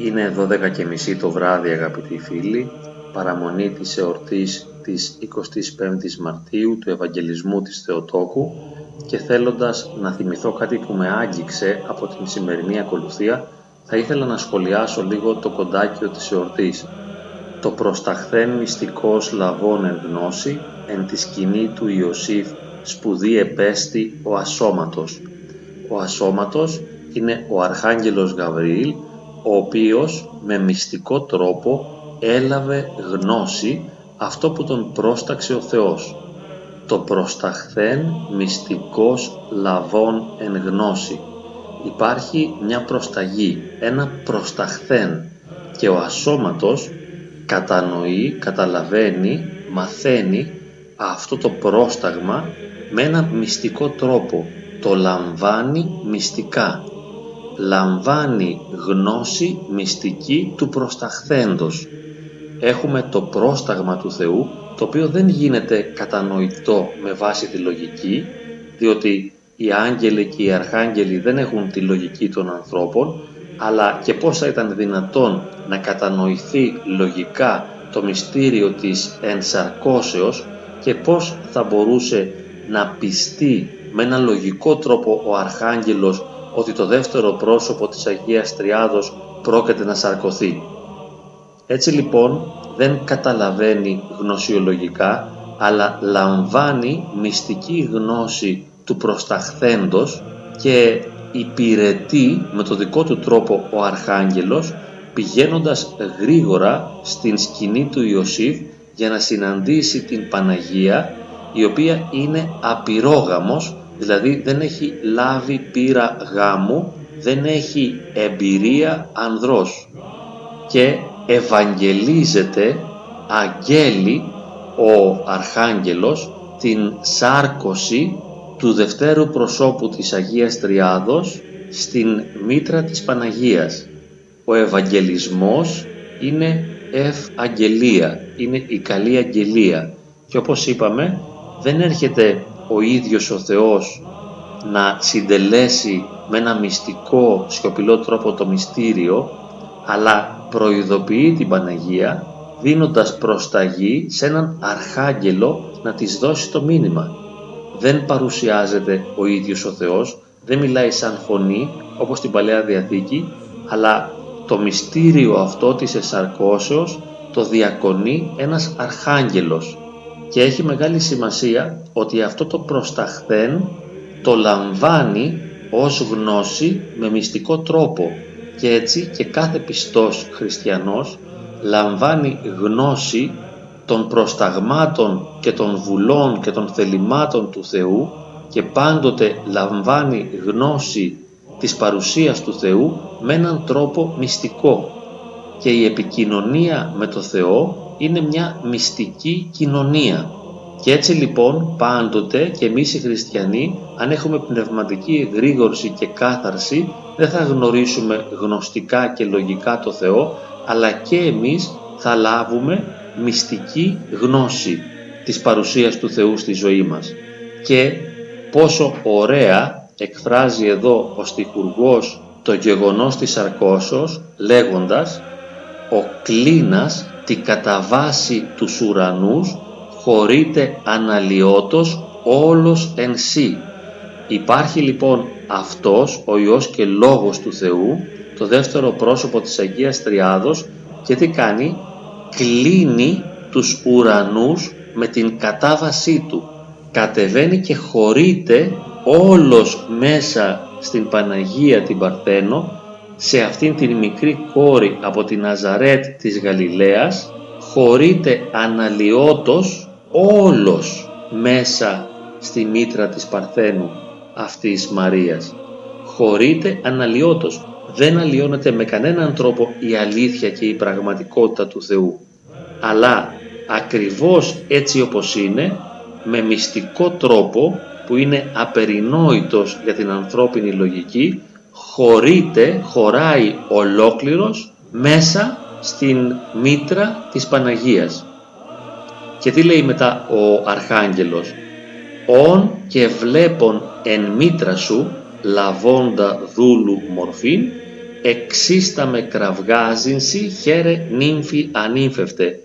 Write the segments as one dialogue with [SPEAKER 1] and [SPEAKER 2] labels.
[SPEAKER 1] Είναι 12 και μισή το βράδυ αγαπητοί φίλοι, παραμονή της εορτής της 25ης Μαρτίου του Ευαγγελισμού της Θεοτόκου και θέλοντας να θυμηθώ κάτι που με άγγιξε από την σημερινή ακολουθία θα ήθελα να σχολιάσω λίγο το κοντάκιο της εορτής. Το προσταχθέν μυστικός λαβών εν γνώση, εν τη σκηνή του Ιωσήφ σπουδή επέστη ο ασώματος. Ο ασώματος είναι ο Αρχάγγελος Γαβριήλ ο οποίος με μυστικό τρόπο έλαβε γνώση αυτό που τον πρόσταξε ο Θεός. Το προσταχθέν μυστικός λαβών εν γνώση. Υπάρχει μια προσταγή, ένα προσταχθέν και ο ασώματος κατανοεί, καταλαβαίνει, μαθαίνει αυτό το πρόσταγμα με ένα μυστικό τρόπο. Το λαμβάνει μυστικά λαμβάνει γνώση μυστική του προσταχθέντος. Έχουμε το πρόσταγμα του Θεού, το οποίο δεν γίνεται κατανοητό με βάση τη λογική, διότι οι άγγελοι και οι αρχάγγελοι δεν έχουν τη λογική των ανθρώπων, αλλά και πώς θα ήταν δυνατόν να κατανοηθεί λογικά το μυστήριο της ενσαρκώσεως και πώς θα μπορούσε να πιστεί με ένα λογικό τρόπο ο Αρχάγγελος ότι το δεύτερο πρόσωπο της Αγίας Τριάδος πρόκειται να σαρκωθεί. Έτσι λοιπόν δεν καταλαβαίνει γνωσιολογικά αλλά λαμβάνει μυστική γνώση του προσταχθέντος και υπηρετεί με το δικό του τρόπο ο Αρχάγγελος πηγαίνοντας γρήγορα στην σκηνή του Ιωσήφ για να συναντήσει την Παναγία η οποία είναι απειρόγαμος δηλαδή δεν έχει λάβει πείρα γάμου, δεν έχει εμπειρία ανδρός και ευαγγελίζεται αγγέλει ο Αρχάγγελος την σάρκωση του δευτέρου προσώπου της Αγίας Τριάδος στην μήτρα της Παναγίας. Ο Ευαγγελισμός είναι ευαγγελία, είναι η καλή αγγελία και όπως είπαμε δεν έρχεται ο ίδιος ο Θεός να συντελέσει με ένα μυστικό σιωπηλό τρόπο το μυστήριο αλλά προειδοποιεί την Παναγία δίνοντας προσταγή σε έναν αρχάγγελο να της δώσει το μήνυμα. Δεν παρουσιάζεται ο ίδιος ο Θεός, δεν μιλάει σαν φωνή όπως στην Παλαιά Διαθήκη αλλά το μυστήριο αυτό της εσαρκώσεως το διακονεί ένας αρχάγγελος και έχει μεγάλη σημασία ότι αυτό το προσταχθέν το λαμβάνει ως γνώση με μυστικό τρόπο. Και έτσι και κάθε πιστός χριστιανός λαμβάνει γνώση των προσταγμάτων και των βουλών και των θελημάτων του Θεού και πάντοτε λαμβάνει γνώση της παρουσίας του Θεού με έναν τρόπο μυστικό. Και η επικοινωνία με το Θεό είναι μια μυστική κοινωνία. Και έτσι λοιπόν πάντοτε και εμείς οι χριστιανοί αν έχουμε πνευματική εγρήγορση και κάθαρση δεν θα γνωρίσουμε γνωστικά και λογικά το Θεό αλλά και εμείς θα λάβουμε μυστική γνώση της παρουσίας του Θεού στη ζωή μας. Και πόσο ωραία εκφράζει εδώ ο στιχουργός το γεγονός της αρκώσεως λέγοντας «Ο κλίνας τη κατά βάση τους ουρανούς χωρείται αναλυότος όλος εν σύ. Υπάρχει λοιπόν αυτός ο Υιός και Λόγος του Θεού, το δεύτερο πρόσωπο της Αγίας Τριάδος και τι κάνει, κλείνει τους ουρανούς με την κατάβασή του. Κατεβαίνει και χωρείται όλος μέσα στην Παναγία την Παρθένο σε αυτήν την μικρή κόρη από την Ναζαρέτ της Γαλιλαίας χωρείται αναλυότος όλος μέσα στη μήτρα της Παρθένου αυτής Μαρίας. Χωρείται αναλυότος. Δεν αλλοιώνεται με κανέναν τρόπο η αλήθεια και η πραγματικότητα του Θεού. Αλλά ακριβώς έτσι όπως είναι, με μυστικό τρόπο που είναι απερινόητος για την ανθρώπινη λογική, χωρείται, χωράει ολόκληρος μέσα στην μήτρα της Παναγίας. Και τι λέει μετά ο Αρχάγγελος; «Ον και βλέπον εν μήτρα σου λαβώντα δούλου μορφήν εξίσταμε κραυγάζινση χαίρε νύμφη ανήμφευτε.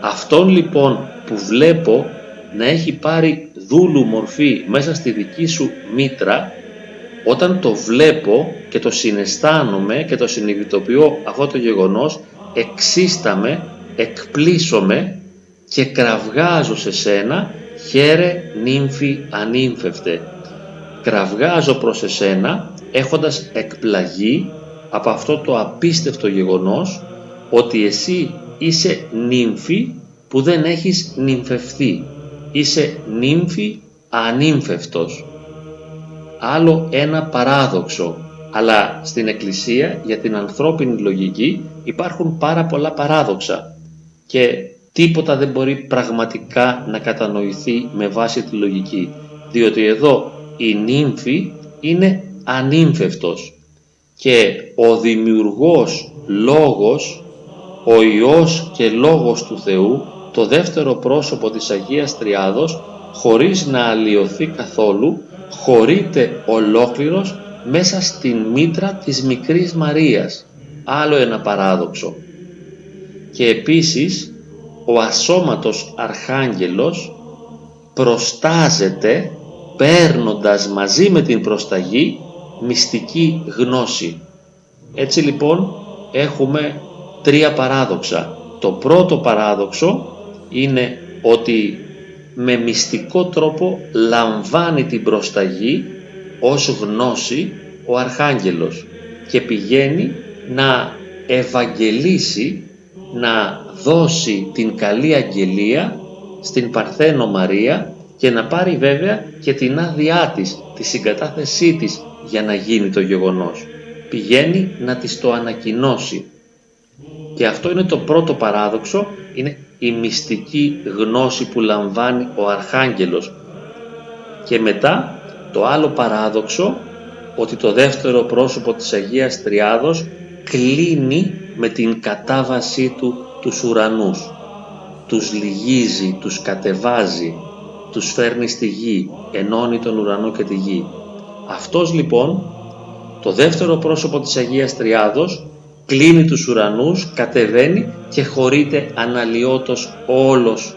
[SPEAKER 1] Αυτόν λοιπόν που βλέπω να έχει πάρει δούλου μορφή μέσα στη δική σου μήτρα, όταν το βλέπω και το συναισθάνομαι και το συνειδητοποιώ αυτό το γεγονός, εξίσταμε, εκπλήσωμαι και κραυγάζω σε σένα, χαίρε νύμφη ανήμφευτε. Κραυγάζω προς εσένα έχοντας εκπλαγεί από αυτό το απίστευτο γεγονός ότι εσύ είσαι νύμφη που δεν έχεις νυμφευθεί. Είσαι νύμφη ανύμφευτος. Άλλο ένα παράδοξο. Αλλά στην Εκκλησία για την ανθρώπινη λογική υπάρχουν πάρα πολλά παράδοξα. Και τίποτα δεν μπορεί πραγματικά να κατανοηθεί με βάση τη λογική. Διότι εδώ η νύμφη είναι ανύμφευτος. Και ο δημιουργός λόγος, ο Υιός και λόγος του Θεού, το δεύτερο πρόσωπο της Αγίας Τριάδος, χωρίς να αλλοιωθεί καθόλου, χωρείται ολόκληρος μέσα στην μήτρα της μικρής Μαρίας. Άλλο ένα παράδοξο. Και επίσης ο ασώματος Αρχάγγελος προστάζεται παίρνοντας μαζί με την προσταγή μυστική γνώση. Έτσι λοιπόν έχουμε τρία παράδοξα. Το πρώτο παράδοξο είναι ότι με μυστικό τρόπο λαμβάνει την προσταγή ως γνώση ο Αρχάγγελος και πηγαίνει να ευαγγελίσει, να δώσει την καλή αγγελία στην Παρθένο Μαρία και να πάρει βέβαια και την άδειά της, τη συγκατάθεσή της για να γίνει το γεγονός. Πηγαίνει να της το ανακοινώσει. Και αυτό είναι το πρώτο παράδοξο, είναι η μυστική γνώση που λαμβάνει ο Αρχάγγελος. Και μετά το άλλο παράδοξο, ότι το δεύτερο πρόσωπο της Αγίας Τριάδος κλείνει με την κατάβασή του τους ουρανούς. Τους λυγίζει, τους κατεβάζει, τους φέρνει στη γη, ενώνει τον ουρανό και τη γη. Αυτός λοιπόν, το δεύτερο πρόσωπο της Αγίας Τριάδος, κλείνει τους ουρανούς, κατεβαίνει και χωρείται αναλυότος όλος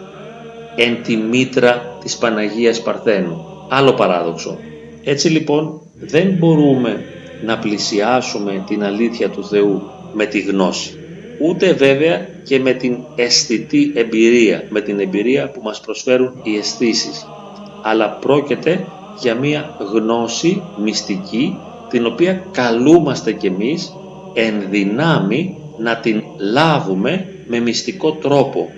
[SPEAKER 1] εν τη μήτρα της Παναγίας Παρθένου. Άλλο παράδοξο. Έτσι λοιπόν δεν μπορούμε να πλησιάσουμε την αλήθεια του Θεού με τη γνώση. Ούτε βέβαια και με την αισθητή εμπειρία, με την εμπειρία που μας προσφέρουν οι αισθήσεις. Αλλά πρόκειται για μία γνώση μυστική την οποία καλούμαστε κι εμείς εν δυνάμει να την λάβουμε με μυστικό τρόπο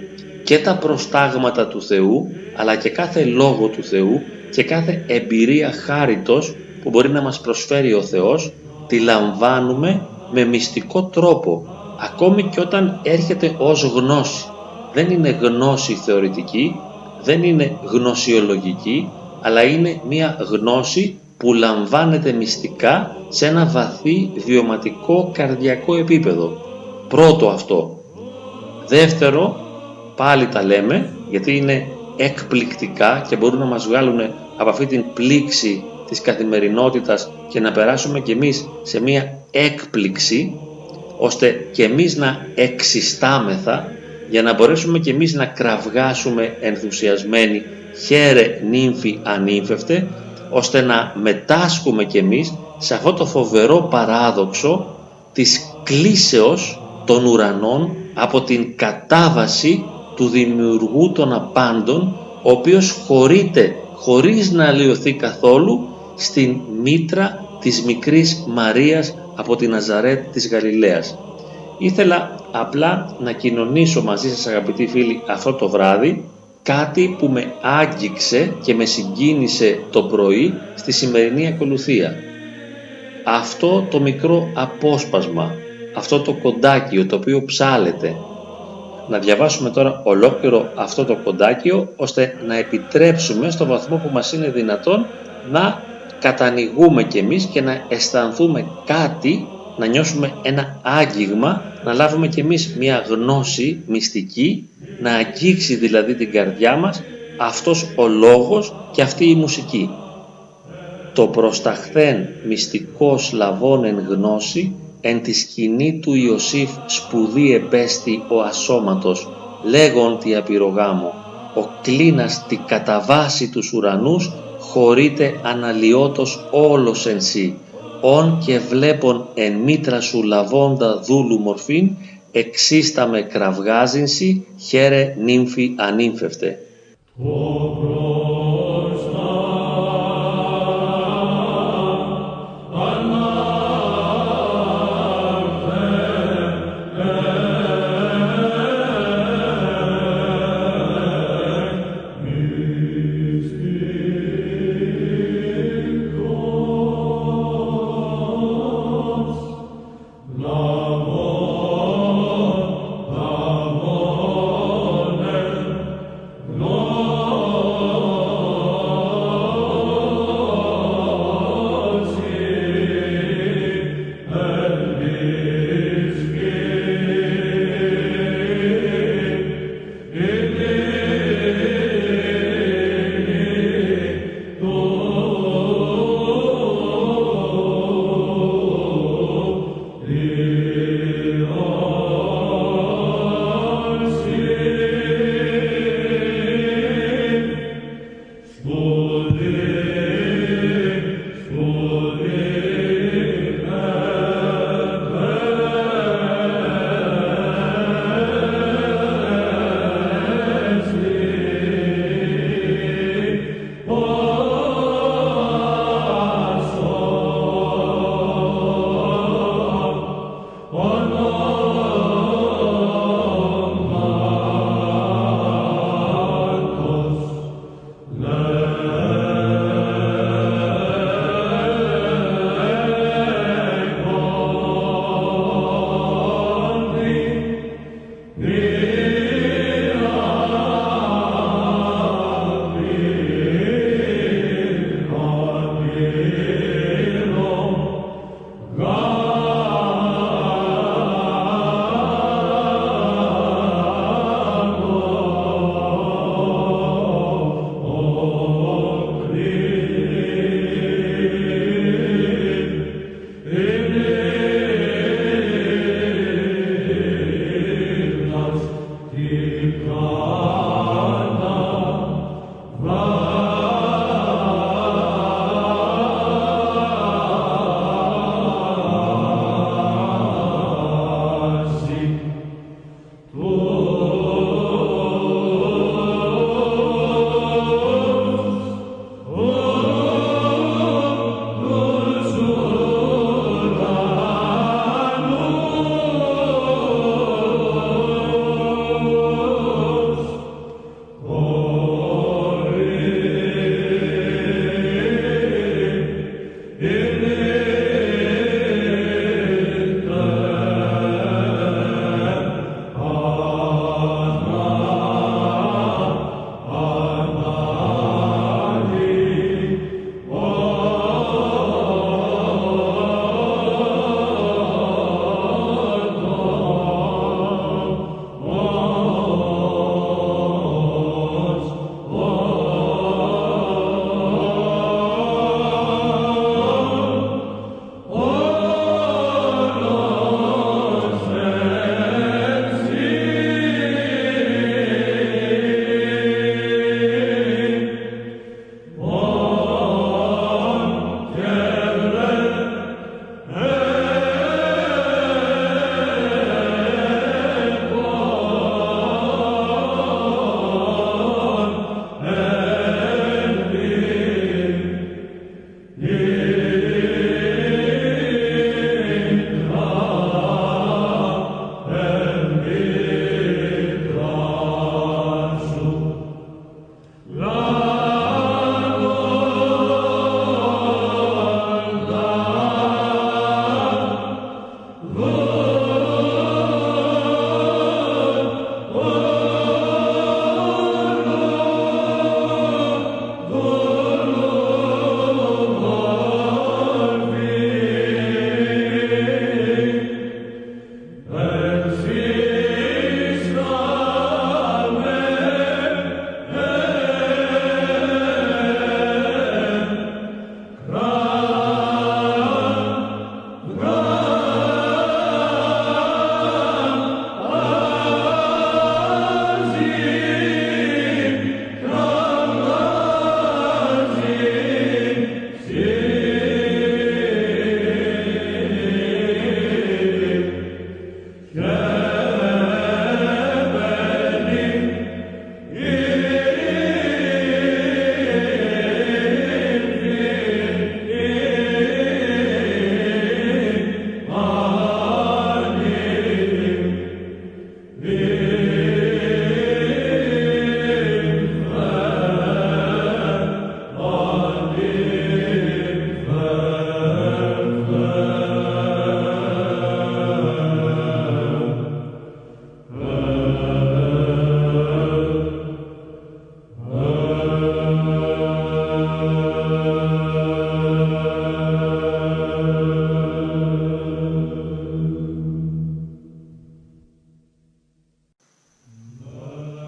[SPEAKER 1] και τα προστάγματα του Θεού αλλά και κάθε λόγο του Θεού και κάθε εμπειρία χάριτος που μπορεί να μας προσφέρει ο Θεός τη λαμβάνουμε με μυστικό τρόπο ακόμη και όταν έρχεται ως γνώση. Δεν είναι γνώση θεωρητική δεν είναι γνωσιολογική αλλά είναι μία γνώση που λαμβάνεται μυστικά σε ένα βαθύ βιωματικό καρδιακό επίπεδο. Πρώτο αυτό. Δεύτερο, πάλι τα λέμε, γιατί είναι εκπληκτικά και μπορούν να μας βγάλουν από αυτή την πλήξη της καθημερινότητας και να περάσουμε κι εμείς σε μία έκπληξη, ώστε κι εμείς να εξιστάμεθα για να μπορέσουμε κι εμείς να κραυγάσουμε ενθουσιασμένοι χαίρε νύμφη ανήμφευτε ώστε να μετάσχουμε κι εμείς σε αυτό το φοβερό παράδοξο της κλίσεως των ουρανών από την κατάβαση του δημιουργού των απάντων ο οποίος χωρείται χωρίς να αλλοιωθεί καθόλου στην μήτρα της μικρής Μαρίας από την Ναζαρέτ της Γαλιλαίας. Ήθελα απλά να κοινωνήσω μαζί σας αγαπητοί φίλοι αυτό το βράδυ κάτι που με άγγιξε και με συγκίνησε το πρωί στη σημερινή ακολουθία. Αυτό το μικρό απόσπασμα, αυτό το κοντάκιο το οποίο ψάλεται. Να διαβάσουμε τώρα ολόκληρο αυτό το κοντάκιο ώστε να επιτρέψουμε στο βαθμό που μας είναι δυνατόν να κατανοηγούμε κι εμείς και να αισθανθούμε κάτι, να νιώσουμε ένα άγγιγμα, να λάβουμε κι εμείς μια γνώση μυστική να αγγίξει δηλαδή την καρδιά μας αυτός ο λόγος και αυτή η μουσική. Το προσταχθέν μυστικός λαβών εν γνώση εν τη σκηνή του Ιωσήφ σπουδή εμπέστη ο ασώματος, λέγον τη απειρογάμο, ο κλίνας τη καταβάση τους ουρανούς χωρίτε αναλυότος όλος εν σύ, ον και βλέπον εν μήτρα σου λαβώντα δούλου μορφήν, εξίστα με κραυγάζινση, χαίρε νύμφη ανύμφευτε.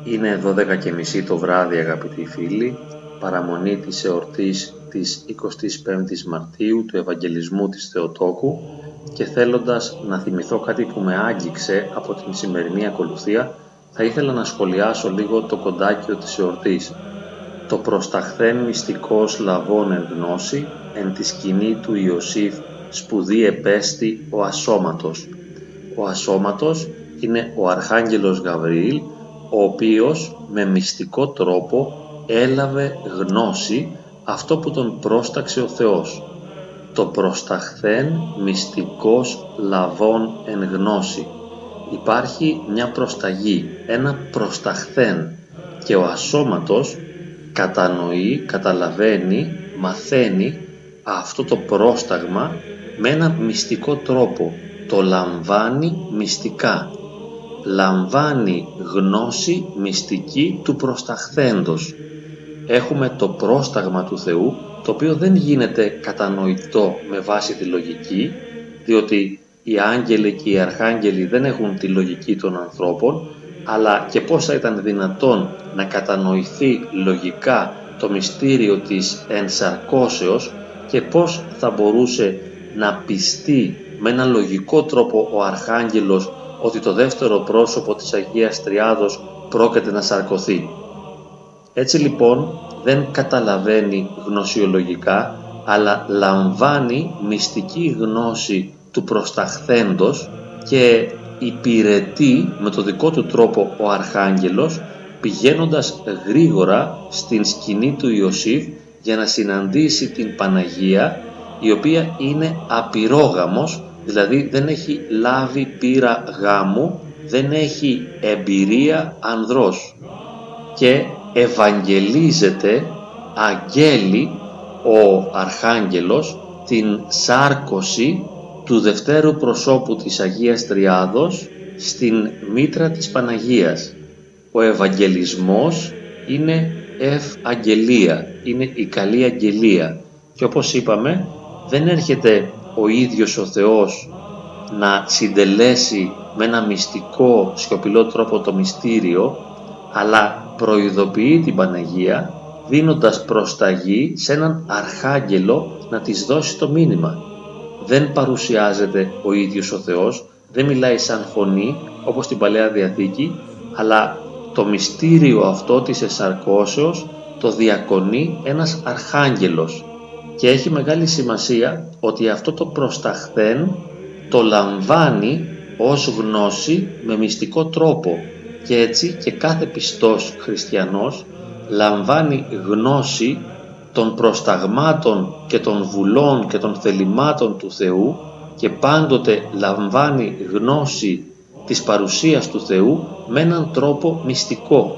[SPEAKER 1] Είναι 12 και μισή το βράδυ αγαπητοί φίλοι, παραμονή της εορτής της 25ης Μαρτίου του Ευαγγελισμού της Θεοτόκου και θέλοντας να θυμηθώ κάτι που με άγγιξε από την σημερινή ακολουθία θα ήθελα να σχολιάσω λίγο το κοντάκιο της εορτής. Το προσταχθέν μυστικός λαβών εν γνώση εν τη σκηνή του Ιωσήφ σπουδή επέστη ο ασώματος. Ο ασώματος είναι ο Αρχάγγελος Γαβριήλ ο οποίος με μυστικό τρόπο έλαβε γνώση αυτό που τον πρόσταξε ο Θεός. Το προσταχθέν μυστικός λαβών εν γνώση. Υπάρχει μια προσταγή, ένα προσταχθέν και ο ασώματος κατανοεί, καταλαβαίνει, μαθαίνει αυτό το πρόσταγμα με ένα μυστικό τρόπο. Το λαμβάνει μυστικά λαμβάνει γνώση μυστική του προσταχθέντος. Έχουμε το πρόσταγμα του Θεού, το οποίο δεν γίνεται κατανοητό με βάση τη λογική, διότι οι άγγελοι και οι αρχάγγελοι δεν έχουν τη λογική των ανθρώπων, αλλά και πώς θα ήταν δυνατόν να κατανοηθεί λογικά το μυστήριο της ενσαρκώσεως και πώς θα μπορούσε να πιστεί με ένα λογικό τρόπο ο Αρχάγγελος ότι το δεύτερο πρόσωπο της Αγίας Τριάδος πρόκειται να σαρκωθεί. Έτσι λοιπόν δεν καταλαβαίνει γνωσιολογικά αλλά λαμβάνει μυστική γνώση του προσταχθέντος και υπηρετεί με το δικό του τρόπο ο Αρχάγγελος πηγαίνοντας γρήγορα στην σκηνή του Ιωσήφ για να συναντήσει την Παναγία η οποία είναι απειρόγαμος δηλαδή δεν έχει λάβει πείρα γάμου, δεν έχει εμπειρία ανδρός και ευαγγελίζεται αγγέλει ο Αρχάγγελος την σάρκωση του δευτέρου προσώπου της Αγίας Τριάδος στην μήτρα της Παναγίας. Ο Ευαγγελισμός είναι ευαγγελία, είναι η καλή αγγελία και όπως είπαμε δεν έρχεται ο ίδιος ο Θεός να συντελέσει με ένα μυστικό σιωπηλό τρόπο το μυστήριο αλλά προειδοποιεί την Παναγία δίνοντας προσταγή σε έναν αρχάγγελο να της δώσει το μήνυμα. Δεν παρουσιάζεται ο ίδιος ο Θεός, δεν μιλάει σαν φωνή όπως στην Παλαιά Διαθήκη, αλλά το μυστήριο αυτό της εσαρκώσεως το διακονεί ένας αρχάγγελος και έχει μεγάλη σημασία ότι αυτό το προσταχθέν το λαμβάνει ως γνώση με μυστικό τρόπο. Και έτσι και κάθε πιστός χριστιανός λαμβάνει γνώση των προσταγμάτων και των βουλών και των θελημάτων του Θεού και πάντοτε λαμβάνει γνώση της παρουσίας του Θεού με έναν τρόπο μυστικό.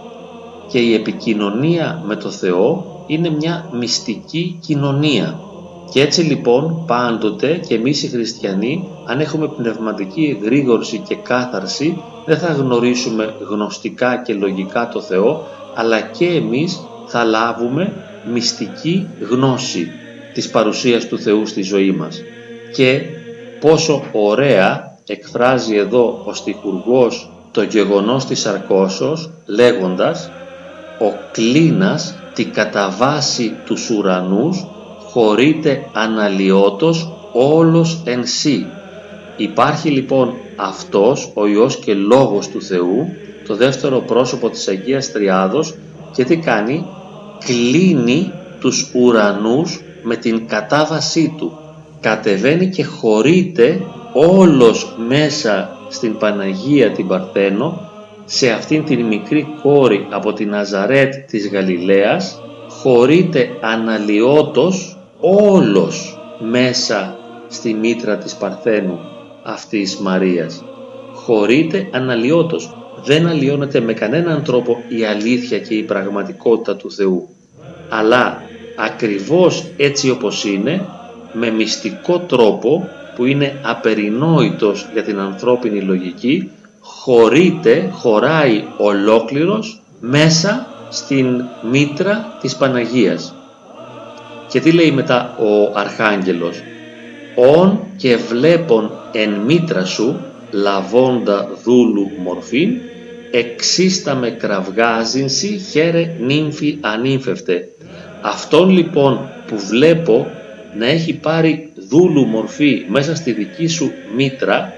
[SPEAKER 1] Και η επικοινωνία με το Θεό είναι μια μυστική κοινωνία. Και έτσι λοιπόν πάντοτε και εμείς οι χριστιανοί αν έχουμε πνευματική εγρήγορση και κάθαρση δεν θα γνωρίσουμε γνωστικά και λογικά το Θεό αλλά και εμείς θα λάβουμε μυστική γνώση της παρουσίας του Θεού στη ζωή μας. Και πόσο ωραία εκφράζει εδώ ο στιχουργός το γεγονός της αρκώσεως λέγοντας «Ο κλίνας τη καταβάση τους ουρανούς χωρείται αναλυότος όλος εν σύ. Υπάρχει λοιπόν αυτός ο Υιός και Λόγος του Θεού, το δεύτερο πρόσωπο της Αγίας Τριάδος και τι κάνει, κλείνει τους ουρανούς με την κατάβασή του. Κατεβαίνει και χωρείται όλος μέσα στην Παναγία την Παρθένο σε αυτήν την μικρή κόρη από την Ναζαρέτ της Γαλιλαίας χωρείται αναλυότος όλος μέσα στη μήτρα της Παρθένου αυτής Μαρίας. Χωρείται αναλυότος. Δεν αλλοιώνεται με κανέναν τρόπο η αλήθεια και η πραγματικότητα του Θεού. Αλλά ακριβώς έτσι όπως είναι, με μυστικό τρόπο που είναι απερινόητος για την ανθρώπινη λογική, χωρείται, χωράει ολόκληρος μέσα στην μήτρα της Παναγίας. Και τι λέει μετά ο Αρχάγγελος; «Ον και βλέπον εν μήτρα σου λαβώντα δούλου μορφήν εξίσταμε κραυγάζινση χαίρε νύμφη ανήμφευτε. Αυτόν λοιπόν που βλέπω να έχει πάρει δούλου μορφή μέσα στη δική σου μήτρα,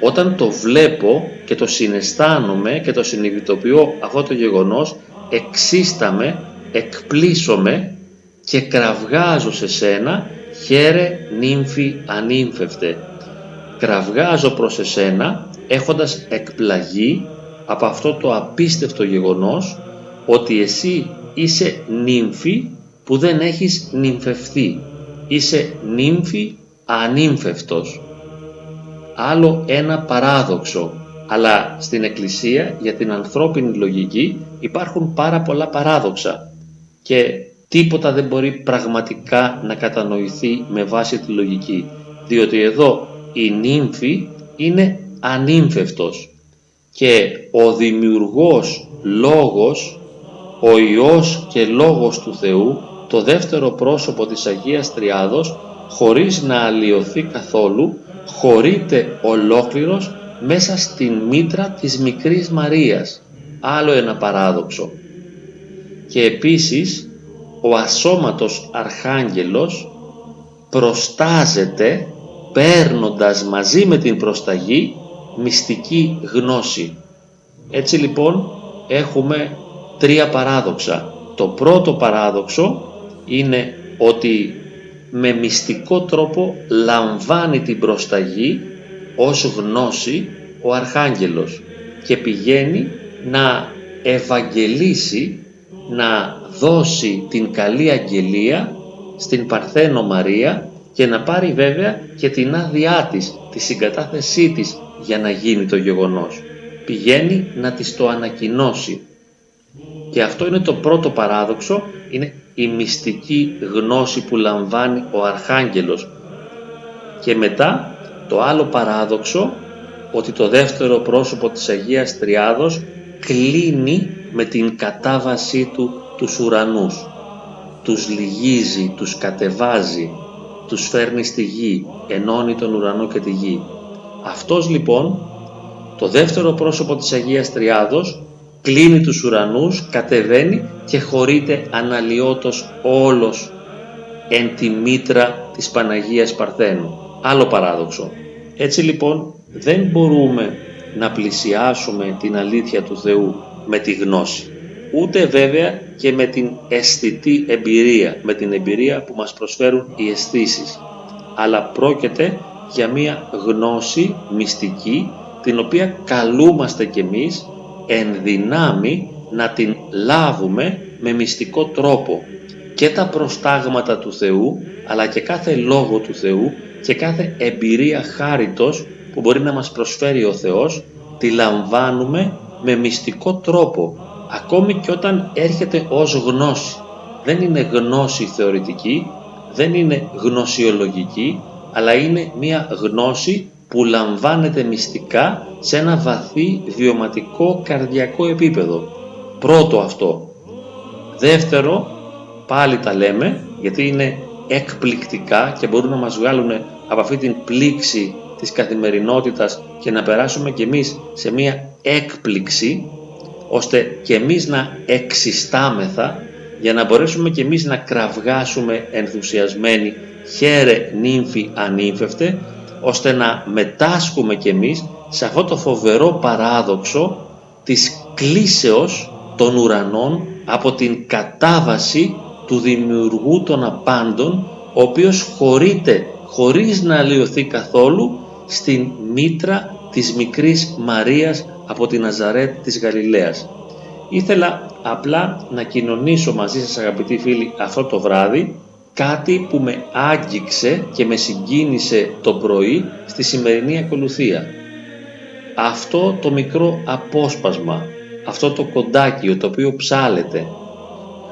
[SPEAKER 1] όταν το βλέπω και το συναισθάνομαι και το συνειδητοποιώ αυτό το γεγονός, εξίσταμε, εκπλήσωμαι και κραυγάζω σε σένα, χαίρε νύμφη ανήμφευτε. Κραυγάζω προς εσένα έχοντας εκπλαγεί από αυτό το απίστευτο γεγονός ότι εσύ είσαι νύμφη που δεν έχεις νυμφευθεί. Είσαι νύμφη ανύμφευτος. Άλλο ένα παράδοξο. Αλλά στην Εκκλησία για την ανθρώπινη λογική υπάρχουν πάρα πολλά παράδοξα και τίποτα δεν μπορεί πραγματικά να κατανοηθεί με βάση τη λογική. Διότι εδώ η νύμφη είναι ανύμφευτος και ο δημιουργός λόγος, ο Υιός και λόγος του Θεού, το δεύτερο πρόσωπο της Αγίας Τριάδος, χωρίς να αλλοιωθεί καθόλου, χωρείται ολόκληρος μέσα στην μήτρα της μικρής Μαρίας. Άλλο ένα παράδοξο. Και επίσης ο ασώματος Αρχάγγελος προστάζεται παίρνοντας μαζί με την προσταγή μυστική γνώση. Έτσι λοιπόν έχουμε τρία παράδοξα. Το πρώτο παράδοξο είναι ότι με μυστικό τρόπο λαμβάνει την προσταγή ως γνώση ο Αρχάγγελος και πηγαίνει να ευαγγελίσει, να δώσει την καλή αγγελία στην Παρθένο Μαρία και να πάρει βέβαια και την άδειά της, τη συγκατάθεσή της για να γίνει το γεγονός. Πηγαίνει να της το ανακοινώσει. Και αυτό είναι το πρώτο παράδοξο, είναι η μυστική γνώση που λαμβάνει ο Αρχάγγελος. Και μετά το άλλο παράδοξο, ότι το δεύτερο πρόσωπο της Αγίας Τριάδος κλείνει με την κατάβασή του τους ουρανούς. Τους λυγίζει, τους κατεβάζει, τους φέρνει στη γη, ενώνει τον ουρανό και τη γη. Αυτός λοιπόν, το δεύτερο πρόσωπο της Αγίας Τριάδος, κλείνει τους ουρανούς, κατεβαίνει και χωρείται αναλυότος όλος εν τη μήτρα της Παναγίας Παρθένου. Άλλο παράδοξο. Έτσι λοιπόν δεν μπορούμε να πλησιάσουμε την αλήθεια του Θεού με τη γνώση. Ούτε βέβαια και με την αισθητή εμπειρία, με την εμπειρία που μας προσφέρουν οι αισθήσεις. Αλλά πρόκειται για μία γνώση μυστική την οποία καλούμαστε κι εμείς εν δυνάμει να την λάβουμε με μυστικό τρόπο και τα προστάγματα του Θεού αλλά και κάθε λόγο του Θεού και κάθε εμπειρία χάριτος που μπορεί να μας προσφέρει ο Θεός τη λαμβάνουμε με μυστικό τρόπο ακόμη και όταν έρχεται ως γνώση. Δεν είναι γνώση θεωρητική δεν είναι γνωσιολογική αλλά είναι μια γνώση που λαμβάνεται μυστικά σε ένα βαθύ βιωματικό καρδιακό επίπεδο. Πρώτο αυτό. Δεύτερο, πάλι τα λέμε, γιατί είναι εκπληκτικά και μπορούν να μας βγάλουν από αυτή την πλήξη της καθημερινότητας και να περάσουμε κι εμείς σε μια έκπληξη ώστε και εμείς να εξιστάμεθα για να μπορέσουμε κι εμείς να κραυγάσουμε ενθουσιασμένοι χαίρε νύμφη ανήμφευτε ώστε να μετάσχουμε κι εμείς σε αυτό το φοβερό παράδοξο της κλίσεως των ουρανών από την κατάβαση του δημιουργού των απάντων ο οποίος χωρείται χωρίς να αλλοιωθεί καθόλου στην μήτρα της μικρής Μαρίας από την Ναζαρέτ της Γαλιλαίας. Ήθελα απλά να κοινωνήσω μαζί σας αγαπητοί φίλοι αυτό το βράδυ κάτι που με άγγιξε και με συγκίνησε το πρωί στη σημερινή ακολουθία. Αυτό το μικρό απόσπασμα, αυτό το κοντάκιο το οποίο ψάλεται.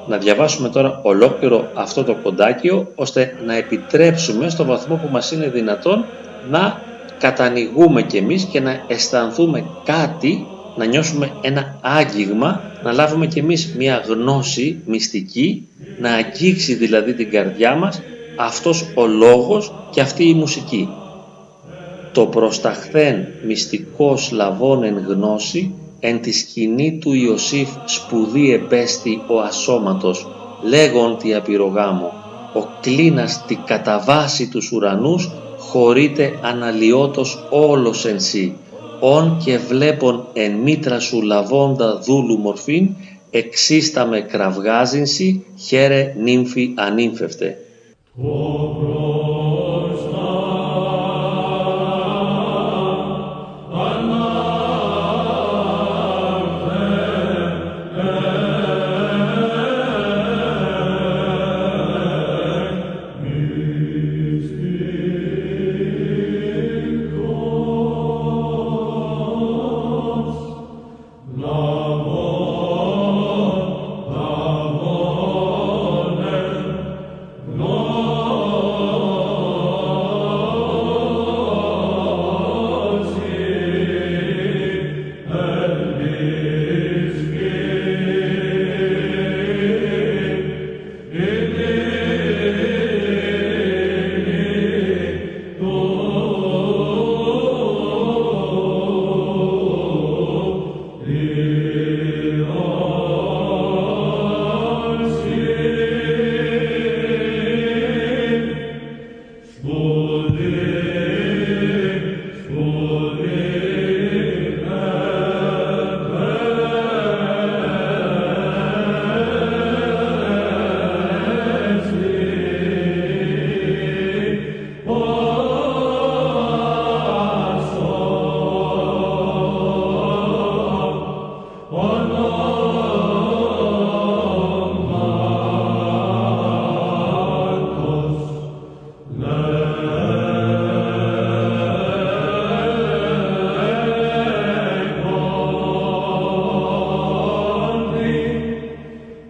[SPEAKER 1] Να διαβάσουμε τώρα ολόκληρο αυτό το κοντάκιο ώστε να επιτρέψουμε στο βαθμό που μας είναι δυνατόν να κατανοηγούμε κι εμείς και να αισθανθούμε κάτι, να νιώσουμε ένα άγγιγμα, να λάβουμε κι εμείς μια γνώση μυστική, να αγγίξει δηλαδή την καρδιά μας αυτός ο λόγος και αυτή η μουσική. Το προσταχθέν μυστικός λαβών εν γνώση εν τη σκηνή του Ιωσήφ σπουδή εμπέστη ο ασώματος, λέγον τη απειρογάμο, ο κλίνας τη καταβάση τους ουρανούς χωρείται αναλυότος όλος εν σύ, ον και βλέπον εν μήτρα σου λαβώντα δούλου μορφήν, εξίστα με κραυγάζινση, χαίρε νύμφη ανήμφευτε. Oh,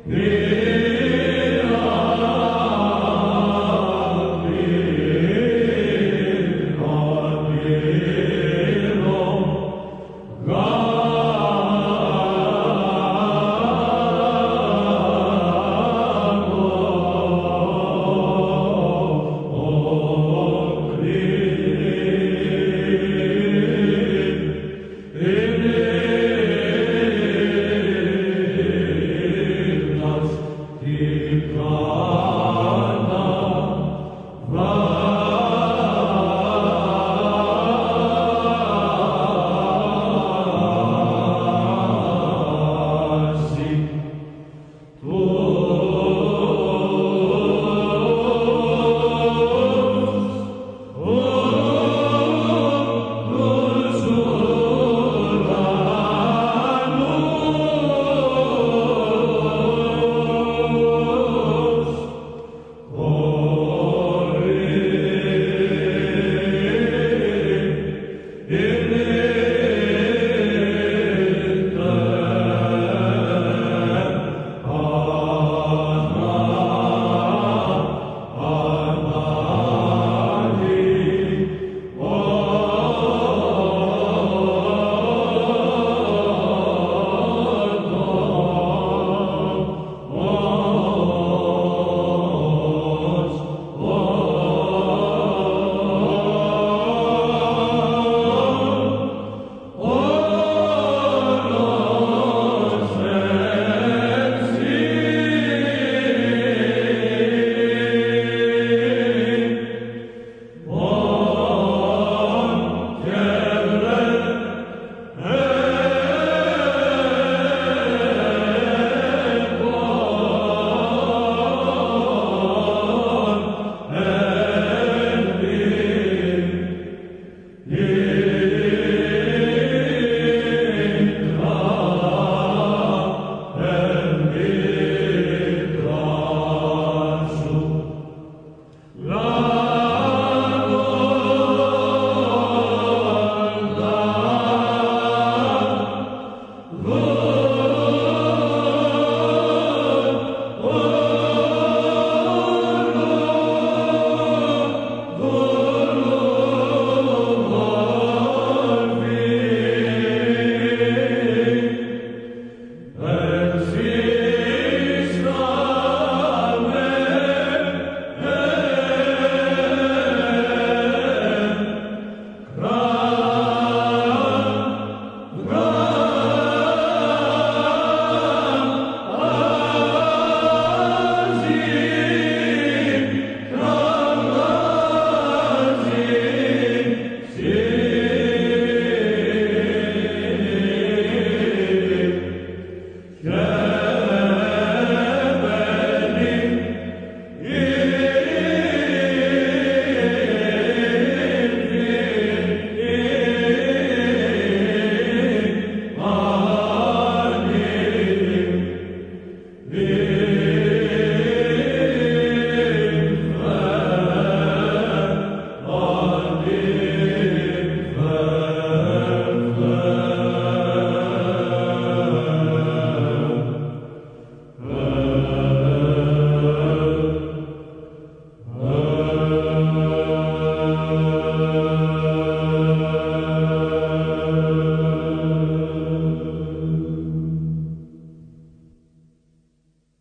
[SPEAKER 1] Yeah.